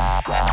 Bye.